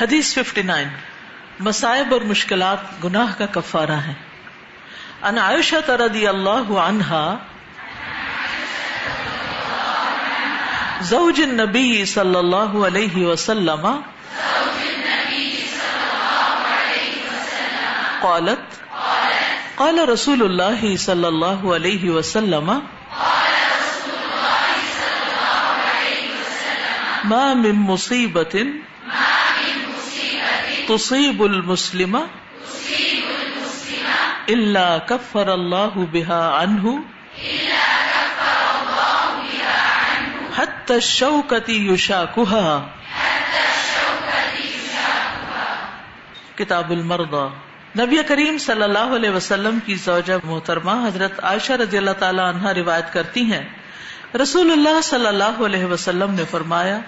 حدیث 59 مصائب اور مشکلات گناہ کا کفارہ ہے ان عائشہ رضی اللہ عنہا، زوج النبی صلی اللہ علیہ وسلم، قالت، قال رسول اللہ صلی اللہ علیہ وسلم، ما من مصیبت تصیب المسلم الا کفر اللہ بها عنہ حتى الشوکتی یشاکها کتاب المرضى. نبی کریم صلی اللہ علیہ وسلم کی زوجہ محترمہ حضرت عائشہ رضی اللہ تعالی عنہ روایت کرتی ہیں۔ رسول اللہ صلی اللہ علیہ وسلم نے فرمایا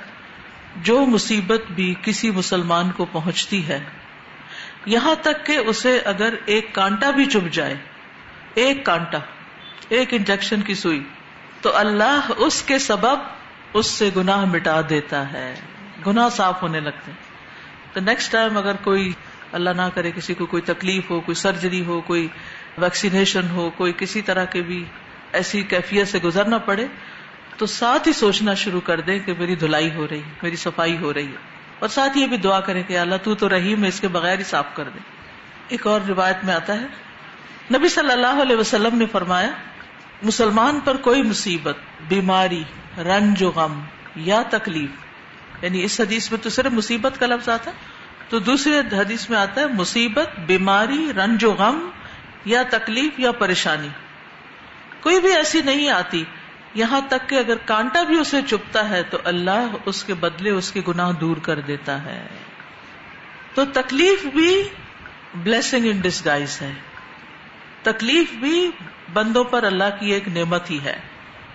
جو مصیبت بھی کسی مسلمان کو پہنچتی ہے، یہاں تک کہ اسے اگر ایک کانٹا بھی چپ جائے، ایک کانٹا، ایک انجیکشن کی سوئی، تو اللہ اس کے سبب اس سے گناہ مٹا دیتا ہے۔ گناہ صاف ہونے لگتے تو نیکسٹ ٹائم اگر کوئی اللہ نہ کرے، کسی کو کوئی تکلیف ہو، کوئی سرجری ہو، کوئی ویکسینیشن ہو، کوئی کسی طرح کے بھی ایسی کیفیت سے گزرنا پڑے تو ساتھ ہی سوچنا شروع کر دیں کہ میری دھلائی ہو رہی ہے، میری صفائی ہو رہی ہے۔ اور ساتھ یہ بھی دعا کریں کہ اللہ تو تو رہی میں اس کے بغیر ہی صاف کر دے ایک اور روایت میں آتا ہے، نبی صلی اللہ علیہ وسلم نے فرمایا، مسلمان پر کوئی مصیبت، بیماری، رنج و غم یا تکلیف یعنی اس حدیث میں تو صرف مصیبت کا لفظ آتا ہے تو دوسرے حدیث میں آتا ہے، مصیبت، بیماری، رنج و غم یا تکلیف یا پریشانی۔ کوئی بھی ایسی نہیں آتی یہاں تک کہ اگر کانٹا بھی اسے چپتا ہے تو اللہ اس کے بدلے اس کے گناہ دور کر دیتا ہے۔ تو تکلیف بھی بلیسنگ ان ڈسگائز ہے۔ تکلیف بھی بندوں پر اللہ کی ایک نعمت ہی ہے،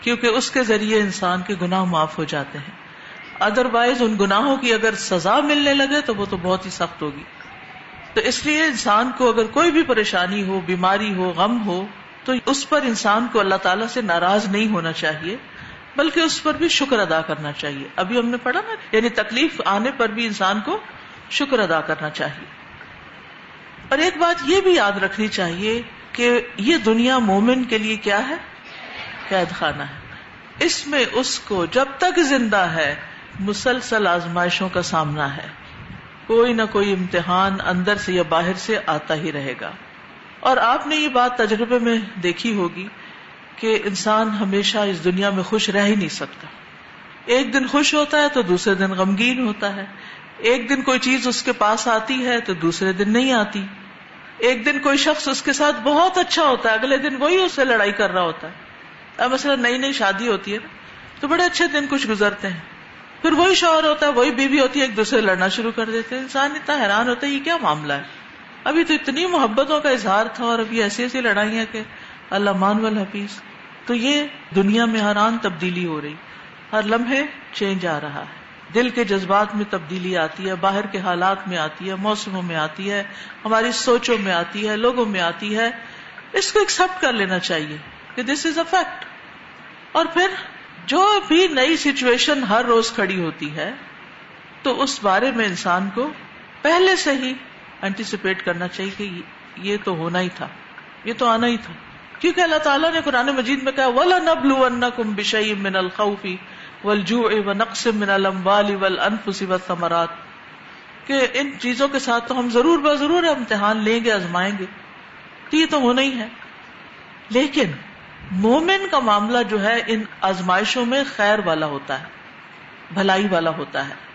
کیونکہ اس کے ذریعے انسان کے گناہ معاف ہو جاتے ہیں۔ ادر وائز ان گناہوں کی اگر سزا ملنے لگے تو وہ تو بہت ہی سخت ہوگی۔ تو اس لیے انسان کو اگر کوئی بھی پریشانی ہو، بیماری ہو، غم ہو تو اس پر انسان کو اللہ تعالیٰ سے ناراض نہیں ہونا چاہیے، بلکہ اس پر بھی شکر ادا کرنا چاہیے۔ ابھی ہم نے پڑھا نا یعنی تکلیف آنے پر بھی انسان کو شکر ادا کرنا چاہیے۔ اور ایک بات یہ بھی یاد رکھنی چاہیے کہ یہ دنیا مومن کے لیے کیا ہے؟ قید خانہ ہے۔ اس میں اس کو جب تک زندہ ہے، مسلسل آزمائشوں کا سامنا ہے۔ کوئی نہ کوئی امتحان اندر سے یا باہر سے آتا ہی رہے گا۔ اور آپ نے یہ بات تجربے میں دیکھی ہوگی کہ انسان ہمیشہ اس دنیا میں خوش رہ ہی نہیں سکتا۔ ایک دن خوش ہوتا ہے تو دوسرے دن غمگین ہوتا ہے۔ ایک دن کوئی چیز اس کے پاس آتی ہے تو دوسرے دن نہیں آتی۔ ایک دن کوئی شخص اس کے ساتھ بہت اچھا ہوتا ہے، اگلے دن وہی اس سے لڑائی کر رہا ہوتا ہے۔ اب مثلا نئی نئی شادی ہوتی ہے نا، تو بڑے اچھے دن کچھ گزرتے ہیں۔ پھر وہی شوہر ہوتا ہے، وہی بیوی ہوتی ہے، ایک دوسرے لڑنا شروع کر دیتے ہیں۔ انسان اتنا حیران ہوتا ہے، یہ کیا معاملہ ہے؟ ابھی تو اتنی محبتوں کا اظہار تھا اور ابھی ایسی ایسی لڑائی کہ اللہ مان حفیظ۔ تو یہ دنیا میں حیران تبدیلی ہو رہی، ہر لمحے چینج آ رہا ہے۔ دل کے جذبات میں تبدیلی آتی ہے، باہر کے حالات میں آتی ہے، موسموں میں آتی ہے، ہماری سوچوں میں آتی ہے، لوگوں میں آتی ہے۔ اس کو ایکسپٹ کر لینا چاہیے کہ دس از اے فیکٹ اور پھر جو بھی نئی سچویشن ہر روز کھڑی ہوتی ہے، تو اس بارے میں انسان کو پہلے سے ہی اینٹیسپیٹ کرنا چاہیے کہ یہ تو ہونا ہی تھا، یہ تو آنا ہی تھا۔ کیونکہ اللہ تعالیٰ نے قرآن مجید میں کہا ولا نبل کم بشئی من الخوفی ولجو و نقص من المبال ول انفسی و ثمرات کہ ان چیزوں کے ساتھ تو ہم ضرور بہ ضرور امتحان لیں گے، آزمائیں گے۔ تو یہ تو ہونا ہی ہے۔ لیکن مومن کا معاملہ جو ہے، ان آزمائشوں میں خیر والا ہوتا ہے، بھلائی والا ہوتا ہے۔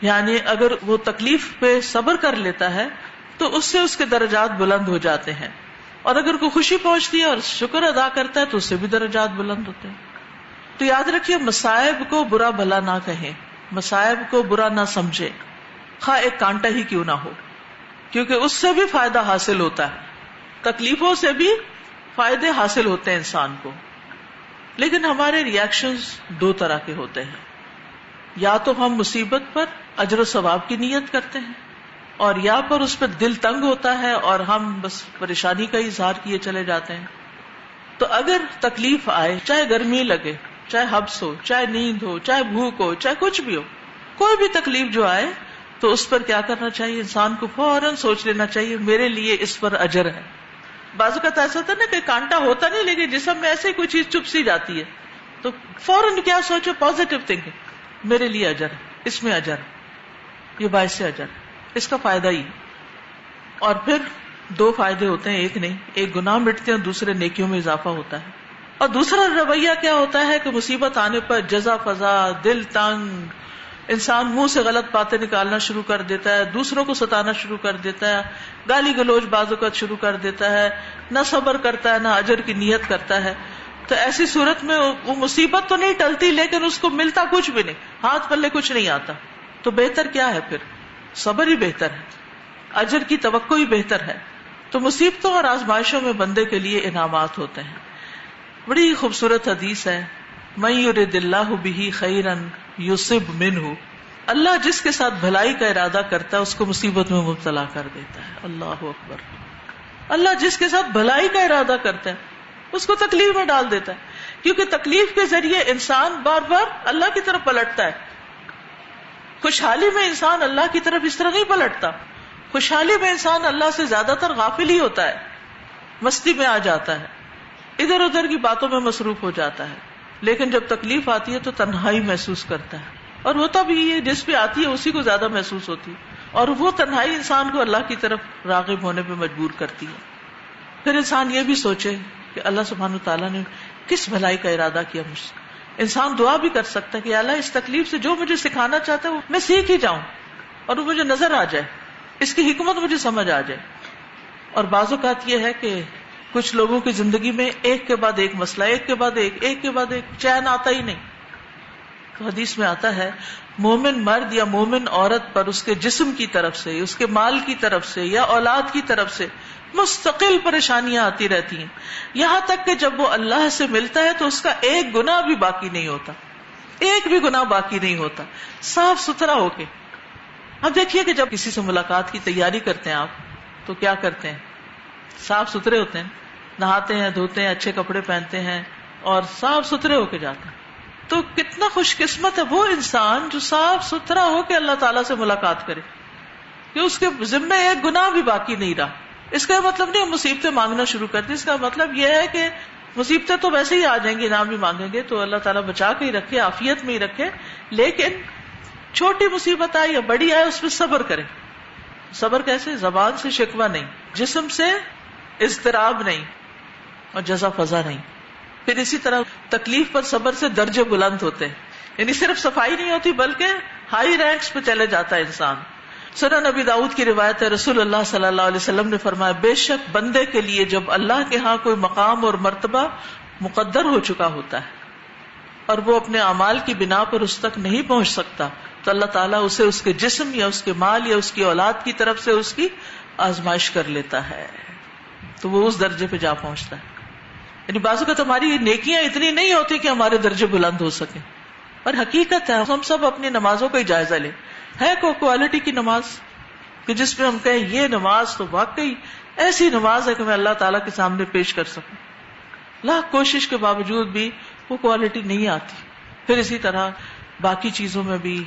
یعنی اگر وہ تکلیف پہ صبر کر لیتا ہے تو اس سے اس کے درجات بلند ہو جاتے ہیں۔ اور اگر کوئی خوشی پہنچتی ہے اور شکر ادا کرتا ہے تو اس سے بھی درجات بلند ہوتے ہیں۔ تو یاد رکھیے مسائب کو برا بھلا نہ کہیں مسائب کو برا نہ سمجھے۔ خواہ ایک کانٹا ہی کیوں نہ ہو، کیونکہ اس سے بھی فائدہ حاصل ہوتا ہے۔ تکلیفوں سے بھی فائدے حاصل ہوتے ہیں انسان کو۔ لیکن ہمارے ریئیکشن دو طرح کے ہوتے ہیں۔ یا تو ہم مصیبت پر اجر و ثواب کی نیت کرتے ہیں اور یا پر اس پہ دل تنگ ہوتا ہے اور ہم بس پریشانی کا اظہار کیے چلے جاتے ہیں۔ تو اگر تکلیف آئے، چاہے گرمی لگے، چاہے حبس ہو، چاہے نیند ہو، چاہے بھوک ہو، چاہے کچھ بھی ہو، کوئی بھی تکلیف جو آئے، تو اس پر کیا کرنا چاہیے؟ انسان کو فوراً سوچ لینا چاہیے، میرے لیے اس پر اجر ہے۔ بازو کا ایسا ہوتا ہے نا کہ کانٹا ہوتا نہیں، لیکن جسم میں ایسے کوئی چیز چپ سی جاتی ہے۔ تو فوراً کیا سوچو پازیٹو تھنکنگ میرے لیے اجر اس میں اجر یہ باعث اجر اس کا فائدہ ہی۔ اور پھر دو فائدے ہوتے ہیں، ایک نہیں، ایک گناہ مٹتے ہیں، دوسرے نیکیوں میں اضافہ ہوتا ہے۔ اور دوسرا رویہ کیا ہوتا ہے کہ مصیبت آنے پر جزا، فضا، دل، تنگ، انسان منہ سے غلط باتیں نکالنا شروع کر دیتا ہے، دوسروں کو ستانا شروع کر دیتا ہے، گالی گلوچ بازو کا شروع کر دیتا ہے، نہ صبر کرتا ہے، نہ اجر کی نیت کرتا ہے۔ تو ایسی صورت میں وہ مصیبت تو نہیں ٹلتی، لیکن اس کو ملتا کچھ بھی نہیں۔ ہاتھ پلے کچھ نہیں آتا۔ تو بہتر کیا ہے پھر؟ صبر ہی بہتر ہے۔ اجر کی توقع ہی بہتر ہے۔ تو مصیبتوں اور آزمائشوں میں بندے کے لیے انعامات ہوتے ہیں۔ بڑی خوبصورت حدیث ہے۔ میں دلہ بھی خیرن یوسب من ہوں اللہ جس کے ساتھ بھلائی کا ارادہ کرتا ہے، اس کو مصیبت میں مبتلا کر دیتا ہے۔ اللہ اکبر۔ اللہ جس کے ساتھ بھلائی کا ارادہ کرتا ہے اس کو تکلیف میں ڈال دیتا ہے۔ کیونکہ تکلیف کے ذریعے انسان بار بار اللہ کی طرف پلٹتا ہے۔ خوشحالی میں انسان اللہ کی طرف اس طرح نہیں پلٹتا۔ خوشحالی میں انسان اللہ سے زیادہ تر غافل ہی ہوتا ہے۔ مستی میں آ جاتا ہے۔ ادھر ادھر کی باتوں میں مصروف ہو جاتا ہے۔ لیکن جب تکلیف آتی ہے تو تنہائی محسوس کرتا ہے۔ اور ہوتا بھی یہ جس پہ آتی ہے اسی کو زیادہ محسوس ہوتی ہے۔ اور وہ تنہائی انسان کو اللہ کی طرف راغب ہونے پہ مجبور کرتی ہے۔ پھر انسان یہ بھی سوچے کہ اللہ سبحان تعالیٰ نے کس بھلائی کا ارادہ کیا مجھ سے؟ انسان دعا بھی کر سکتا ہے کہ اللہ اس تکلیف سے جو مجھے سکھانا چاہتا ہے وہ میں سیکھ ہی جاؤں اور وہ مجھے نظر آ جائے، اس کی حکمت مجھے سمجھ آ جائے۔ اور بعض اوقات یہ ہے کہ کچھ لوگوں کی زندگی میں ایک کے بعد ایک مسئلہ، ایک کے بعد ایک ایک کے بعد ایک، چین آتا ہی نہیں۔ حدیث میں آتا ہے، مومن مرد یا مومن عورت پر اس کے جسم کی طرف سے، اس کے مال کی طرف سے یا اولاد کی طرف سے مستقل پریشانیاں آتی رہتی ہیں۔ یہاں تک کہ جب وہ اللہ سے ملتا ہے تو اس کا ایک گنا بھی باقی نہیں ہوتا۔ ایک بھی گنا باقی نہیں ہوتا۔ صاف ستھرا ہو کے۔ اب دیکھیے کہ جب کسی سے ملاقات کی تیاری کرتے ہیں آپ، تو کیا کرتے ہیں؟ صاف ستھرے ہوتے ہیں۔ نہاتے ہیں، دھوتے ہیں، اچھے کپڑے پہنتے ہیں اور صاف ستھرے ہو کے جاتے ہیں۔ تو کتنا خوش قسمت ہے وہ انسان جو صاف ستھرا ہو کے اللہ تعالیٰ سے ملاقات کرے کہ اس کے ذمے ایک گنا بھی باقی نہیں رہا۔ اس کا مطلب نہیں مصیبتیں مانگنا شروع کر دی اس کا مطلب یہ ہے کہ مصیبتیں تو ویسے ہی آ جائیں گی نام بھی مانگیں گے، تو اللہ تعالیٰ بچا کے ہی رکھے آفیت میں ہی رکھے۔ لیکن چھوٹی مصیبت آئے یا بڑی آئے، اس پہ صبر کرے۔ صبر کیسے؟ زبان سے شکوا نہیں، جسم سے اضطراب نہیں اور جزا فضا نہیں۔ پھر اسی طرح تکلیف پر صبر سے درجے بلند ہوتے ہیں۔ یعنی صرف صفائی نہیں ہوتی، بلکہ ہائی رینکس پہ چلے جاتا ہے انسان۔ سنا نبی داؤد کی روایت ہے، رسول اللہ صلی اللہ علیہ وسلم نے فرمایا، بے شک بندے کے لیے جب اللہ کے ہاں کوئی مقام اور مرتبہ مقدر ہو چکا ہوتا ہے اور وہ اپنے امال کی بنا پر اس تک نہیں پہنچ سکتا، تو اللہ تعالیٰ اسے اس کے جسم یا اس کے مال یا اس کی اولاد کی طرف سے اس کی آزمائش کر لیتا ہے۔ تو وہ اس درجے پہ جا پہنچتا ہے۔ یعنی بازو کا تمہاری نیکیاں اتنی نہیں ہوتی کہ ہمارے درجے بلند ہو سکے اور حقیقت ہے، ہم سب اپنی نمازوں کا جائزہ لیں۔ ہے کو کوالٹی کی نماز؟ کہ جس پہ ہم کہیں یہ نماز تو واقعی ایسی نماز ہے کہ میں اللہ تعالیٰ کے سامنے پیش کر سکوں۔ لاکھ کوشش کے باوجود بھی وہ کوالٹی نہیں آتی۔ پھر اسی طرح باقی چیزوں میں بھی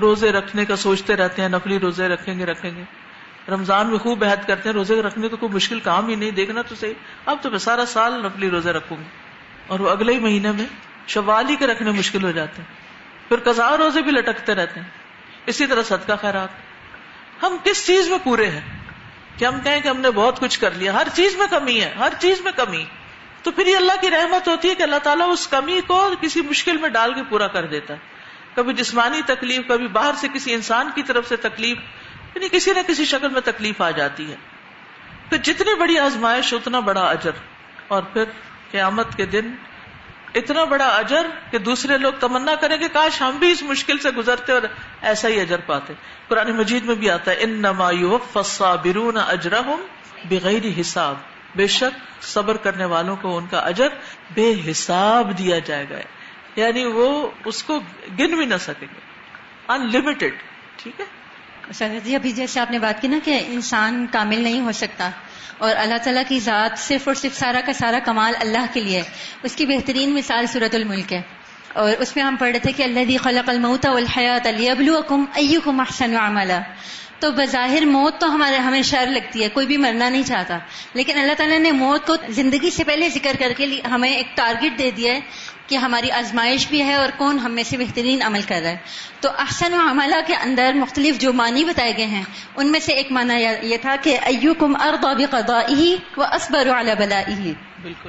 روزے رکھنے کا سوچتے رہتے ہیں، نفلی روزے رکھیں گے رکھیں گے۔ رمضان میں خوب عہد کرتے ہیں، روزے رکھنے تو کوئی مشکل کام ہی نہیں، دیکھنا تو صحیح۔ اب تو میں سارا سال نفلی روزے رکھوں گی۔ اور وہ اگلے ہی مہینے میں شوالی کے رکھنے مشکل ہو جاتے ہیں۔ پھر کزا روزے بھی لٹکتے رہتے ہیں۔ اسی طرح صدقہ خیرات۔ ہم کس چیز میں پورے ہیں؟ کہ ہم کہیں کہ ہم نے بہت کچھ کر لیا، ہر چیز میں کمی ہے، ہر چیز میں کمی۔ تو پھر یہ اللہ کی رحمت ہوتی ہے کہ اللہ تعالیٰ اس کمی کو کسی مشکل میں ڈال کے پورا کر دیتا ہے۔ کبھی جسمانی تکلیف، کبھی باہر سے کسی انسان کی طرف سے تکلیف یعنی کسی نہ کسی شکل میں تکلیف آ جاتی ہے۔ پھر جتنی بڑی آزمائش، اتنا بڑا اجر۔ اور پھر قیامت کے دن اتنا بڑا اجر کہ دوسرے لوگ تمنا کریں کہ کاش ہم بھی اس مشکل سے گزرتے اور ایسا ہی اجر پاتے۔ قرآن مجید میں بھی آتا ہے ان نما فسا برون اجرا بغیر حساب۔ بے شک صبر کرنے والوں کو ان کا اجر بے حساب دیا جائے گا۔ یعنی وہ اس کو گن بھی نہ سکیں گے۔ ان لمیٹڈ ٹھیک ہے؟ جی ابھی جیسے آپ نے بات کی نا کہ انسان کامل نہیں ہو سکتا اور اللہ تعالیٰ کی ذات صرف اور صرف سارا کا سارا کمال اللہ کے لیے اس کی بہترین مثال صورت الملک ہے۔ اور اس میں ہم پڑھ رہے تھے کہ اللہ خلق الموت والحیات لیبلوکم ایکم احسن عملا۔ تو بظاہر موت تو ہمارے ہمیں شر لگتی ہے، کوئی بھی مرنا نہیں چاہتا۔ لیکن اللہ تعالیٰ نے موت کو زندگی سے پہلے ذکر کر کے ہمیں ایک ٹارگٹ دے دیا ہے کہ ہماری آزمائش بھی ہے اور کون ہم میں سے بہترین عمل کر رہا ہے۔ تو احسن و عملہ کے اندر مختلف جو معنی بتائے گئے ہیں ان میں سے ایک معنی یہ تھا کہ ایو کم ارباب قدائی و اسبر بلائی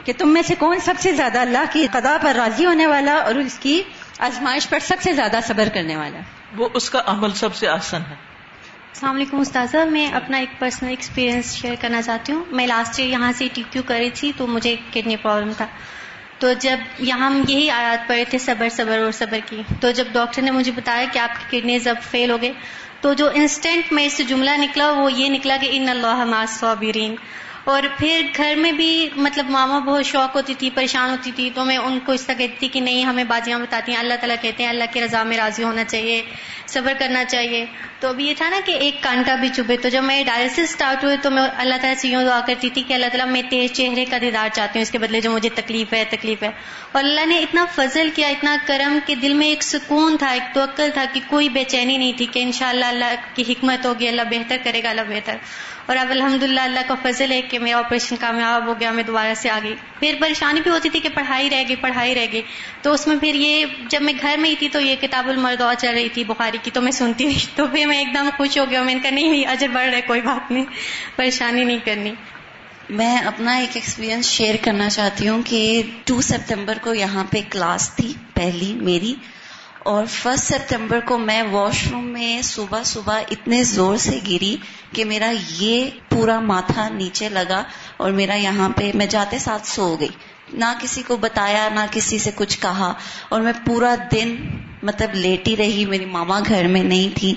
کہ تم میں سے کون سب سے زیادہ اللہ کی قدا پر راضی ہونے والا اور اس کی آزمائش پر سب سے زیادہ صبر کرنے والا۔ وہ اس کا عمل سب سے آسن ہے۔ السلام علیکم استاذہ میں اپنا ایک پرسنل ایکسپیرینس شیئر کرنا چاہتی ہوں۔ میں لاسٹ ایئر یہاں سے ٹی کیو کری تھی تو مجھے کڈنی پرابلم تھا۔ تو جب یہاں ہم یہی آیات پڑے تھے صبر صبر اور صبر کی، تو جب ڈاکٹر نے مجھے بتایا کہ آپ کی کڈنیز اب فیل ہو گئے، تو جو انسٹنٹ میں سے جملہ نکلا، وہ یہ نکلا کہ ان اللہ صابرین اور پھر گھر میں بھی مطلب ماما بہت شوق ہوتی تھی، پریشان ہوتی تھی، تو میں ان کو اس طرح کہتی تھی کہ نہیں، ہمیں بازیاں بتاتی ہیں، اللہ تعالیٰ کہتے ہیں اللہ کی رضا میں راضی ہونا چاہیے۔ صبر کرنا چاہیے۔ تو ابھی یہ تھا نا کہ ایک کانٹا بھی چبھے۔ تو جب میں ڈائلسس اسٹارٹ ہوئے تو میں اللہ تعالیٰ سے یوں دعا کرتی تھی کہ اللہ تعالیٰ میں تیز چہرے کا دیدار چاہتی ہوں۔ اس کے بدلے جو مجھے تکلیف ہے تکلیف ہے۔ اور اللہ نے اتنا فضل کیا، اتنا کرم کہ دل میں ایک سکون تھا، ایک توکل تھا کہ کوئی بے چینی نہیں تھی کہ انشاءاللہ اللہ کی حکمت ہوگی، اللہ بہتر کرے گا، اللہ بہتر۔ اور اب الحمد للہ اللہ کا فضل ہے کہ میرا آپریشن کامیاب ہو گیا، میں دوبارہ سے آ گئی پھر پریشانی بھی ہوتی تھی کہ پڑھائی رہ گئی، پڑھائی رہ گئی۔ تو اس میں پھر یہ جب میں گھر میں ہی تھی تو یہ کتاب المردوا چل رہی تھی، بخاری کی تو میں سنتی تھی تو پھر میں ایک دم خوش ہو گیا میں نے کہا، نہیں اجر بڑھ رہے کوئی بات نہیں، پریشانی نہیں کرنی۔ میں اپنا ایک ایکسپیرینس شیئر کرنا چاہتی ہوں کہ ٹو سپتمبر کو یہاں پہ کلاس تھی، پہلی میری۔ اور فرسٹ سپتمبر کو میں واش روم میں صبح صبح اتنے زور سے گری کہ میرا یہ پورا ماتھا نیچے لگا اور میرا یہاں پہ میں جاتے ساتھ سو گئی۔ نہ کسی کو بتایا، نہ کسی سے کچھ کہا۔ اور میں پورا دن مطلب لیٹی رہی، میری ماما گھر میں نہیں تھی۔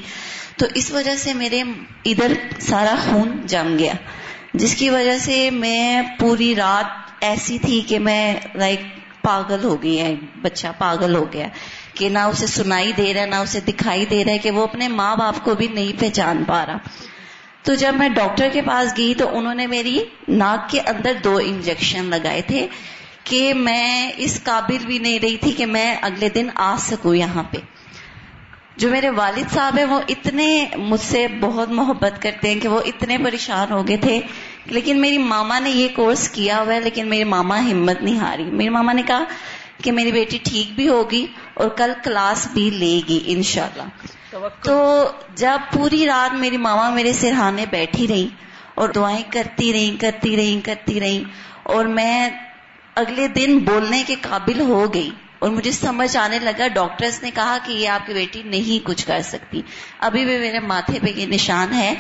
تو اس وجہ سے میرے ادھر سارا خون جم گیا۔ جس کی وجہ سے میں پوری رات ایسی تھی کہ میں لائک پاگل ہو گئی ہے بچہ پاگل ہو گیا۔ کہ نہ اسے سنائی دے رہا ہے نہ اسے دکھائی دے رہا ہے کہ وہ اپنے ماں باپ کو بھی نہیں پہچان پا رہا۔ تو جب میں ڈاکٹر کے پاس گئی تو انہوں نے میری ناک کے اندر دو انجیکشن لگائے تھے۔ کہ میں اس قابل بھی نہیں رہی تھی کہ میں اگلے دن آ سکوں یہاں پہ۔ جو میرے والد صاحب ہیں وہ اتنے مجھ سے بہت محبت کرتے ہیں کہ وہ اتنے پریشان ہو گئے تھے۔ لیکن میری ماما نے یہ کورس کیا ہوا ہے لیکن میری ماما ہمت نہیں ہاری۔ میری ماما نے کہا کہ میری بیٹی ٹھیک بھی ہوگی اور کل کلاس بھی لے گی انشاءاللہ۔ تو جب پوری رات میری ماما میرے سرہانے بیٹھی رہی اور دعائیں کرتی رہی کرتی رہی کرتی رہی اور میں اگلے دن بولنے کے قابل ہو گئی اور مجھے سمجھ آنے لگا، ڈاکٹرز نے کہا کہ یہ آپ کی بیٹی نہیں کچھ کر سکتی۔ ابھی بھی میرے ماتھے پہ یہ نشان ہے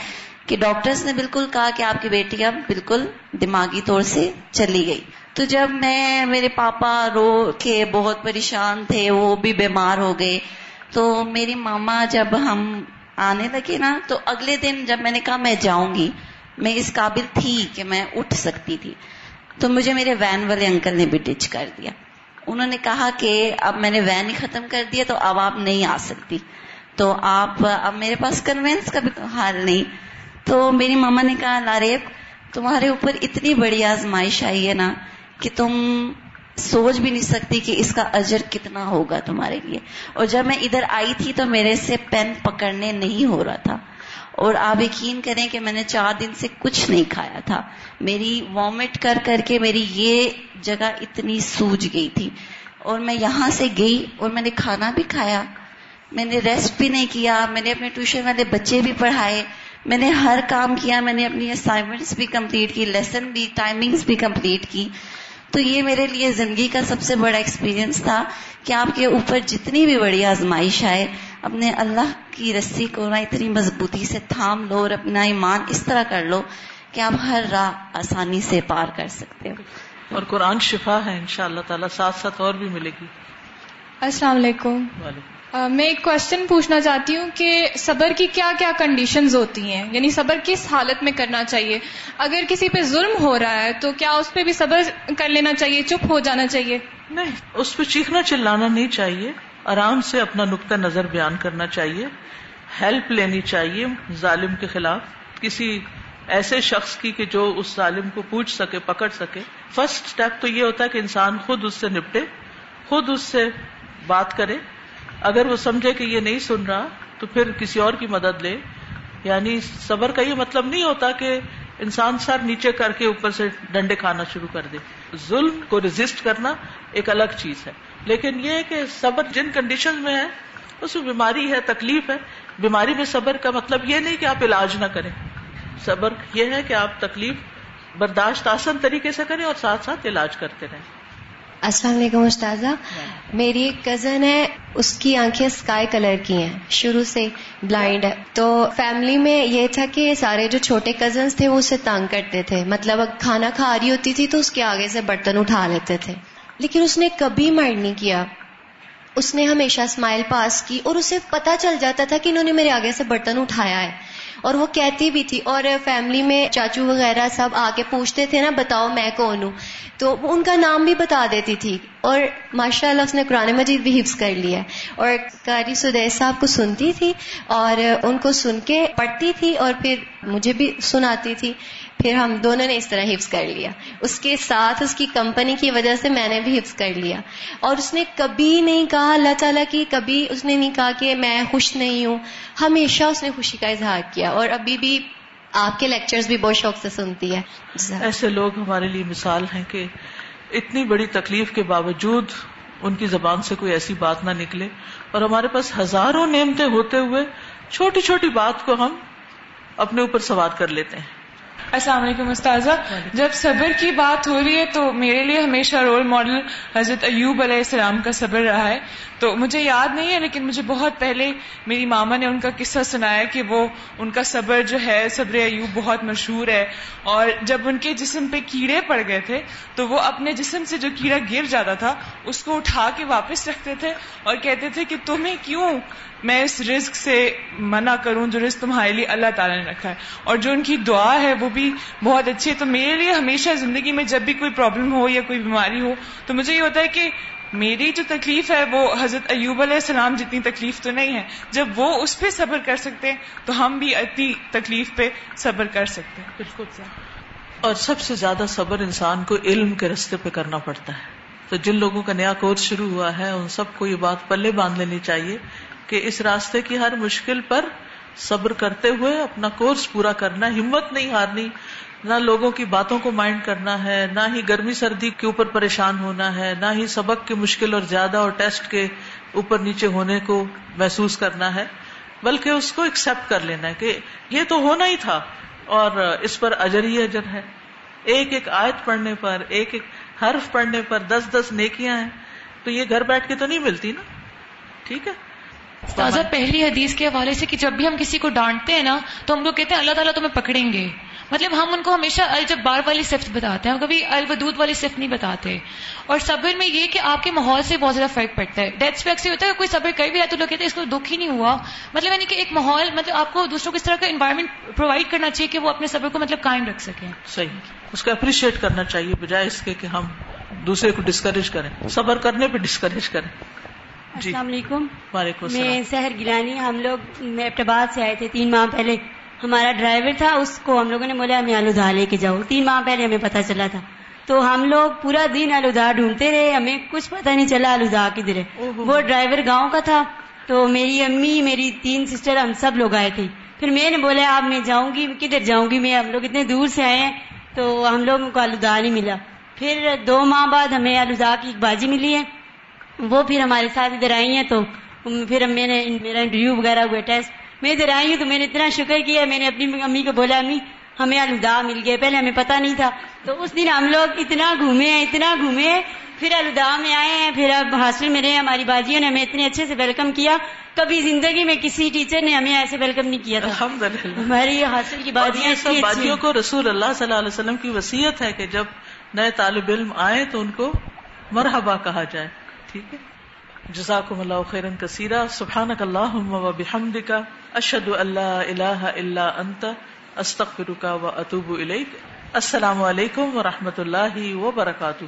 کہ ڈاکٹرز نے بالکل کہا کہ آپ کی بیٹی اب بالکل دماغی طور سے چلی گئی۔ تو جب میں، میرے پاپا رو کے بہت پریشان تھے، وہ بھی بیمار ہو گئے۔ تو میری ماما جب ہم آنے لگے نا، تو اگلے دن جب میں نے کہا میں جاؤں گی، میں اس قابل تھی کہ میں اٹھ سکتی تھی۔ تو مجھے میرے وین والے انکل نے بھی ڈچ کر دیا۔ انہوں نے کہا کہ اب میں نے وین ہی ختم کر دیا تو اب آپ نہیں آ سکتی۔ تو آپ، اب میرے پاس کنوینس کا بھی حال نہیں۔ تو میری ماما نے کہا لاریب تمہارے اوپر اتنی بڑی آزمائش آئی ہے نا کہ تم سوچ بھی نہیں سکتی کہ اس کا اجر کتنا ہوگا تمہارے لیے۔ اور جب میں ادھر آئی تھی تو میرے سے پین پکڑنے نہیں ہو رہا تھا۔ اور آپ یقین کریں کہ میں نے چار دن سے کچھ نہیں کھایا تھا۔ میری وامٹ کر کر کے میری یہ جگہ اتنی سوج گئی تھی۔ اور میں یہاں سے گئی اور میں نے کھانا بھی کھایا۔ میں نے ریسٹ بھی نہیں کیا۔ میں نے اپنے ٹیوشن والے بچے بھی پڑھائے۔ میں نے ہر کام کیا۔ میں نے اپنی اسائنمنٹس بھی کمپلیٹ کی لیسن بھی ٹائمنگس بھی کمپلیٹ کی۔ تو یہ میرے لیے زندگی کا سب سے بڑا ایکسپیرینس تھا کہ آپ کے اوپر جتنی بھی بڑی آزمائش آئے اپنے اللہ کی رسی کو نا اتنی مضبوطی سے تھام لو اور اپنا ایمان اس طرح کر لو کہ آپ ہر راہ آسانی سے پار کر سکتے ہو۔ اور قرآن شفا ہے ان شاء اللہ تعالیٰ ساتھ ساتھ اور بھی ملے گی۔ السلام علیکم۔ میں ایک کوشچن پوچھنا چاہتی ہوں کہ صبر کی کیا کیا کنڈیشنز ہوتی ہیں؟ یعنی صبر کس حالت میں کرنا چاہیے؟ اگر کسی پہ ظلم ہو رہا ہے تو کیا اس پہ بھی صبر کر لینا چاہیے چپ ہو جانا چاہیے؟ نہیں اس پہ چیخنا چلانا نہیں چاہیے۔ آرام سے اپنا نقطۂ نظر بیان کرنا چاہیے ہیلپ لینی چاہیے ظالم کے خلاف۔ کسی ایسے شخص کی کہ جو اس ظالم کو پوچھ سکے، پکڑ سکے۔ فرسٹ اسٹیپ تو یہ ہوتا ہے کہ انسان خود اس سے نپٹے، خود اس سے بات کرے۔ اگر وہ سمجھے کہ یہ نہیں سن رہا، تو پھر کسی اور کی مدد لے۔ یعنی صبر کا یہ مطلب نہیں ہوتا کہ انسان سر نیچے کر کے اوپر سے ڈنڈے کھانا شروع کر دے۔ ظلم کو ریزسٹ کرنا ایک الگ چیز ہے۔ لیکن یہ کہ صبر جن کنڈیشن میں ہے، اس میں بیماری ہے، تکلیف ہے، بیماری میں صبر کا مطلب یہ نہیں کہ آپ علاج نہ کریں۔ صبر یہ ہے کہ آپ تکلیف برداشت آسان طریقے سے کریں اور ساتھ ساتھ علاج کرتے رہیں۔ السلام علیکم استاذہ۔ میری ایک کزن ہے، اس کی آنکھیں اسکائی کلر کی ہیں۔ شروع سے بلائنڈ ہے۔ تو فیملی میں یہ تھا کہ سارے جو چھوٹے کزنس تھے، وہ اسے تانگ کرتے تھے۔ مطلب کھانا کھا رہی ہوتی تھی تو اس کے آگے سے برتن اٹھا لیتے تھے۔ لیکن اس نے کبھی مائنڈ نہیں کیا۔ اس نے ہمیشہ اسمائل پاس کی اور اسے پتا چل جاتا تھا کہ انہوں نے میرے آگے سے برتن اٹھایا ہے۔ اور وہ کہتی بھی تھی، اور فیملی میں چاچو وغیرہ سب آ کے پوچھتے تھے نا، بتاؤ میں کون ہوں؟ تو ان کا نام بھی بتا دیتی تھی۔ اور ماشاء اللہ اس نے قرآن مجید بھی حفظ کر لیا۔ اور قاری سدیش صاحب کو سنتی تھی اور ان کو سن کے پڑھتی تھی اور پھر مجھے بھی سناتی تھی۔ پھر ہم دونوں نے اس طرح حفظ کر لیا۔ اس کے ساتھ اس کی کمپنی کی وجہ سے میں نے بھی حفظ کر لیا۔ اور اس نے کبھی نہیں کہا اللہ تعالیٰ کی، کبھی اس نے نہیں کہا کہ میں خوش نہیں ہوں۔ ہمیشہ اس نے خوشی کا اظہار کیا۔ اور ابھی بھی آپ کے لیکچرز بھی بہت شوق سے سنتی ہے۔ جی ایسے لوگ ہمارے لیے مثال ہیں کہ اتنی بڑی تکلیف کے باوجود ان کی زبان سے کوئی ایسی بات نہ نکلے۔ اور ہمارے پاس ہزاروں نعمتیں ہوتے ہوئے چھوٹی چھوٹی بات کو ہم اپنے اوپر سوار کر لیتے ہیں۔ السلام علیکم استاذہ، جب صبر کی بات ہو رہی ہے تو میرے لیے ہمیشہ رول ماڈل حضرت ایوب علیہ السلام کا صبر رہا ہے۔ تو مجھے یاد نہیں ہے، لیکن مجھے بہت پہلے میری ماما نے ان کا قصہ سنایا کہ وہ ان کا صبر جو ہے، صبر ایوب بہت مشہور ہے۔ اور جب ان کے جسم پہ کیڑے پڑ گئے تھے، تو وہ اپنے جسم سے جو کیڑا گر جاتا تھا، اس کو اٹھا کے واپس رکھتے تھے اور کہتے تھے کہ تمہیں کیوں میں اس رزق سے منع کروں جو رزق تمہارے لیے اللہ تعالیٰ نے رکھا ہے۔ اور جو ان کی دعا ہے وہ بھی بہت اچھی ہے۔ تو میرے لیے ہمیشہ زندگی میں جب بھی کوئی پرابلم ہو یا کوئی بیماری ہو تو مجھے یہ ہوتا ہے کہ میری جو تکلیف ہے وہ حضرت ایوب علیہ السلام جتنی تکلیف تو نہیں ہے۔ جب وہ اس پہ صبر کر سکتے ہیں تو ہم بھی اتنی تکلیف پہ صبر کر سکتے ہیں۔ بالکل اور سب سے زیادہ صبر انسان کو علم کے رستے پہ کرنا پڑتا ہے۔ تو جن لوگوں کا نیا کورس شروع ہوا ہے، ان سب کو یہ بات پلے باندھ لینی چاہیے کہ اس راستے کی ہر مشکل پر صبر کرتے ہوئے اپنا کورس پورا کرنا، ہمت نہیں ہارنی، نہ لوگوں کی باتوں کو مائنڈ کرنا ہے، نہ ہی گرمی سردی کے اوپر پریشان ہونا ہے، نہ ہی سبق کی مشکل اور زیادہ اور ٹیسٹ کے اوپر نیچے ہونے کو محسوس کرنا ہے، بلکہ اس کو ایکسپٹ کر لینا ہے کہ یہ تو ہونا ہی تھا اور اس پر اجر ہی اجر ہے۔ ایک ایک آیت پڑھنے پر، ایک ایک حرف پڑھنے پر دس دس نیکیاں ہیں، تو یہ گھر بیٹھ کے تو نہیں ملتی نا؟ ٹھیک ہے؟ تازہ پہلی حدیث کے حوالے سے کہ جب بھی ہم کسی کو ڈانٹتے ہیں نا تو ہم لوگ کہتے ہیں اللہ تعالیٰ تمہیں پکڑیں گے۔ مطلب ہم ان کو ہمیشہ الجبار والی صفت بتاتے ہیں کبھی الودود والی صفت نہیں بتاتے۔ اور صبر میں یہ کہ آپ کے ماحول سے بہت زیادہ فرق پڑتا ہے۔ ڈیتھ اسپیکٹ سے ہوتا ہے کوئی صبر کر بھی ہے تو لوگ کہتے ہیں اس کو دکھ ہی نہیں ہوا۔ مطلب یعنی کہ ایک ماحول مطلب آپ کو دوسروں کو اس طرح کا انوائرمنٹ پرووائڈ کرنا چاہیے کہ وہ اپنے صبر کو مطلب قائم رکھ سکیں۔ صحیح۔ اس کو اپریشیٹ کرنا چاہیے بجائے اس کے کہ ہم دوسرے کو ڈسکریج کریں۔ صبر کرنے پہ ڈسکریج کریں۔ السلام علیکم۔ وعلیکم میں سحر گیلانی ہم لوگ اپٹباد سے آئے تھے تین ماہ پہلے۔ ہمارا ڈرائیور تھا اس کو ہم لوگوں نے بولا ہمیں آلودہ لے کے جاؤ تین ماہ پہلے ہمیں پتا چلا تھا۔ تو ہم لوگ پورا دن آلودہ ڈھونڈتے رہے ہمیں کچھ پتا نہیں چلا آلودہ کدھر ہے۔ وہ ڈرائیور گاؤں کا تھا۔ تو میری امی میری تین سسٹر ہم سب لوگ آئے تھے۔ پھر میں نے بولا آپ میں جاؤں گی کدھر جاؤں گی؟ میں ہم لوگ اتنے دور سے آئے ہیں۔ تو ہم لوگوں کو آلودہ نہیں ملا۔ پھر دو ماہ بعد ہمیں آلودہ کی ایک بازی ملی ہے۔ وہ پھر ہمارے ساتھ ادھر آئی ہیں تو پھر میں نے میرا انٹرویو وغیرہ ہوئے ٹیسٹ میں ادھر آئی ہوں تو میں نے اتنا شکر کیا میں نے اپنی امی کو بولا امی ہمیں الدا مل گئے پہلے ہمیں پتا نہیں تھا۔ تو اس دن ہم لوگ اتنا گھومے ہیں اتنا گھومے ہیں۔ پھر الدا میں آئے ہیں پھر اب ہاسٹل میں رہے ہماری باجیوں نے ہمیں اتنے اچھے سے ویلکم کیا۔ کبھی زندگی میں کسی ٹیچر نے ہمیں ایسے ویلکم نہیں کیا تھا۔ ہماری ہاسٹل کی باجیوں کو رسول اللہ صلی اللہ علیہ وسلم کی وسیعت ہے کہ جب نئے طالب علم آئے تو ان کو مرحبا کہا جائے۔ ٹھیک ہے؟ جزاکم اللہ خیرن کثیرہ. سبحانک اللہم و بحمدک. اشہد اللہ الہ الا انت. استغفرک و اتوب الیک. السلام علیکم و رحمۃ اللہ وبرکاتہ.